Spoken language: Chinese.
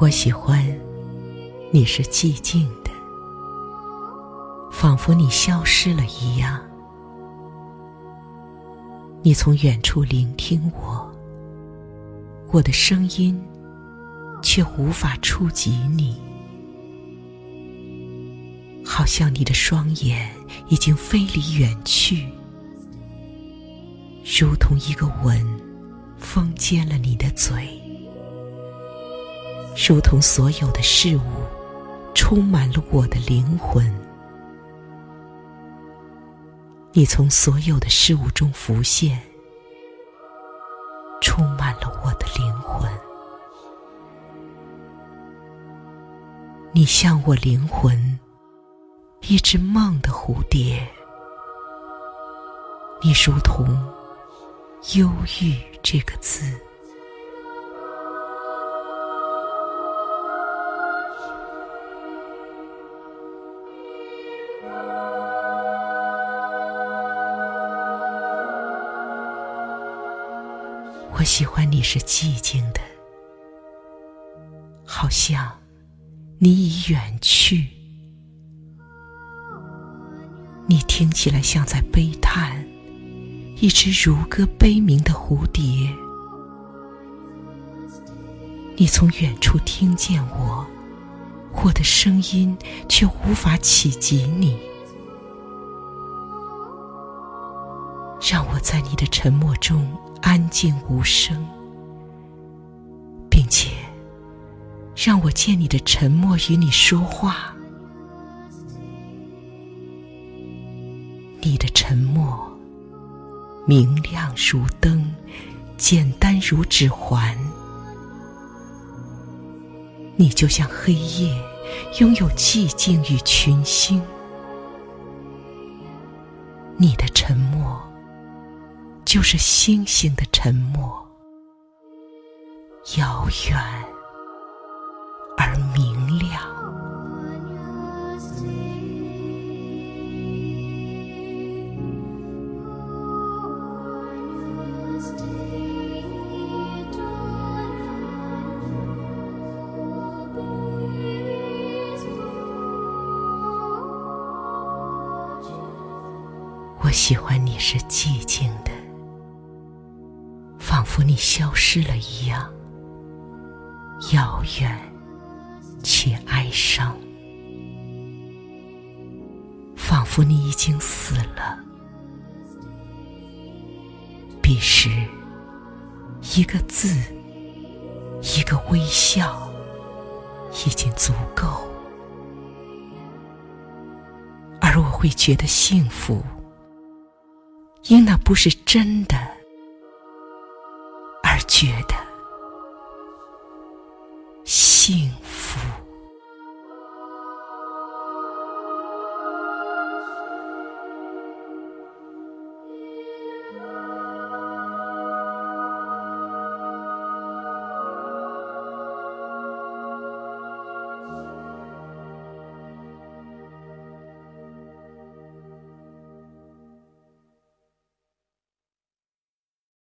我喜欢你是寂静的，仿佛你消失了一样。你从远处聆听我，我的声音却无法触及你，好像你的双眼已经飞离远去，如同一个吻封缄了你的嘴。如同所有的事物充满了我的灵魂，你从所有的事物中浮现，充满了你像我灵魂一只梦的蝴蝶，你如同忧郁这个字。我喜欢你是寂静的，好像你已远去。你听起来像在悲叹，一只如歌悲鸣的蝴蝶。你从远处听见我，我的声音却无法企及你。让我在你的沉默中。安静无声，并且让我借你的沉默与你说话。你的沉默明亮如灯，简单如指环。你就像黑夜，拥有寂静与群星。你的沉默。就是星星的沉默，遥远而明亮。我喜欢你是寂静的。仿佛你消失了一样，遥远且哀伤；仿佛你已经死了。彼时，一个字，一个微笑，已经足够，而我会觉得幸福，因那不是真的。而觉得。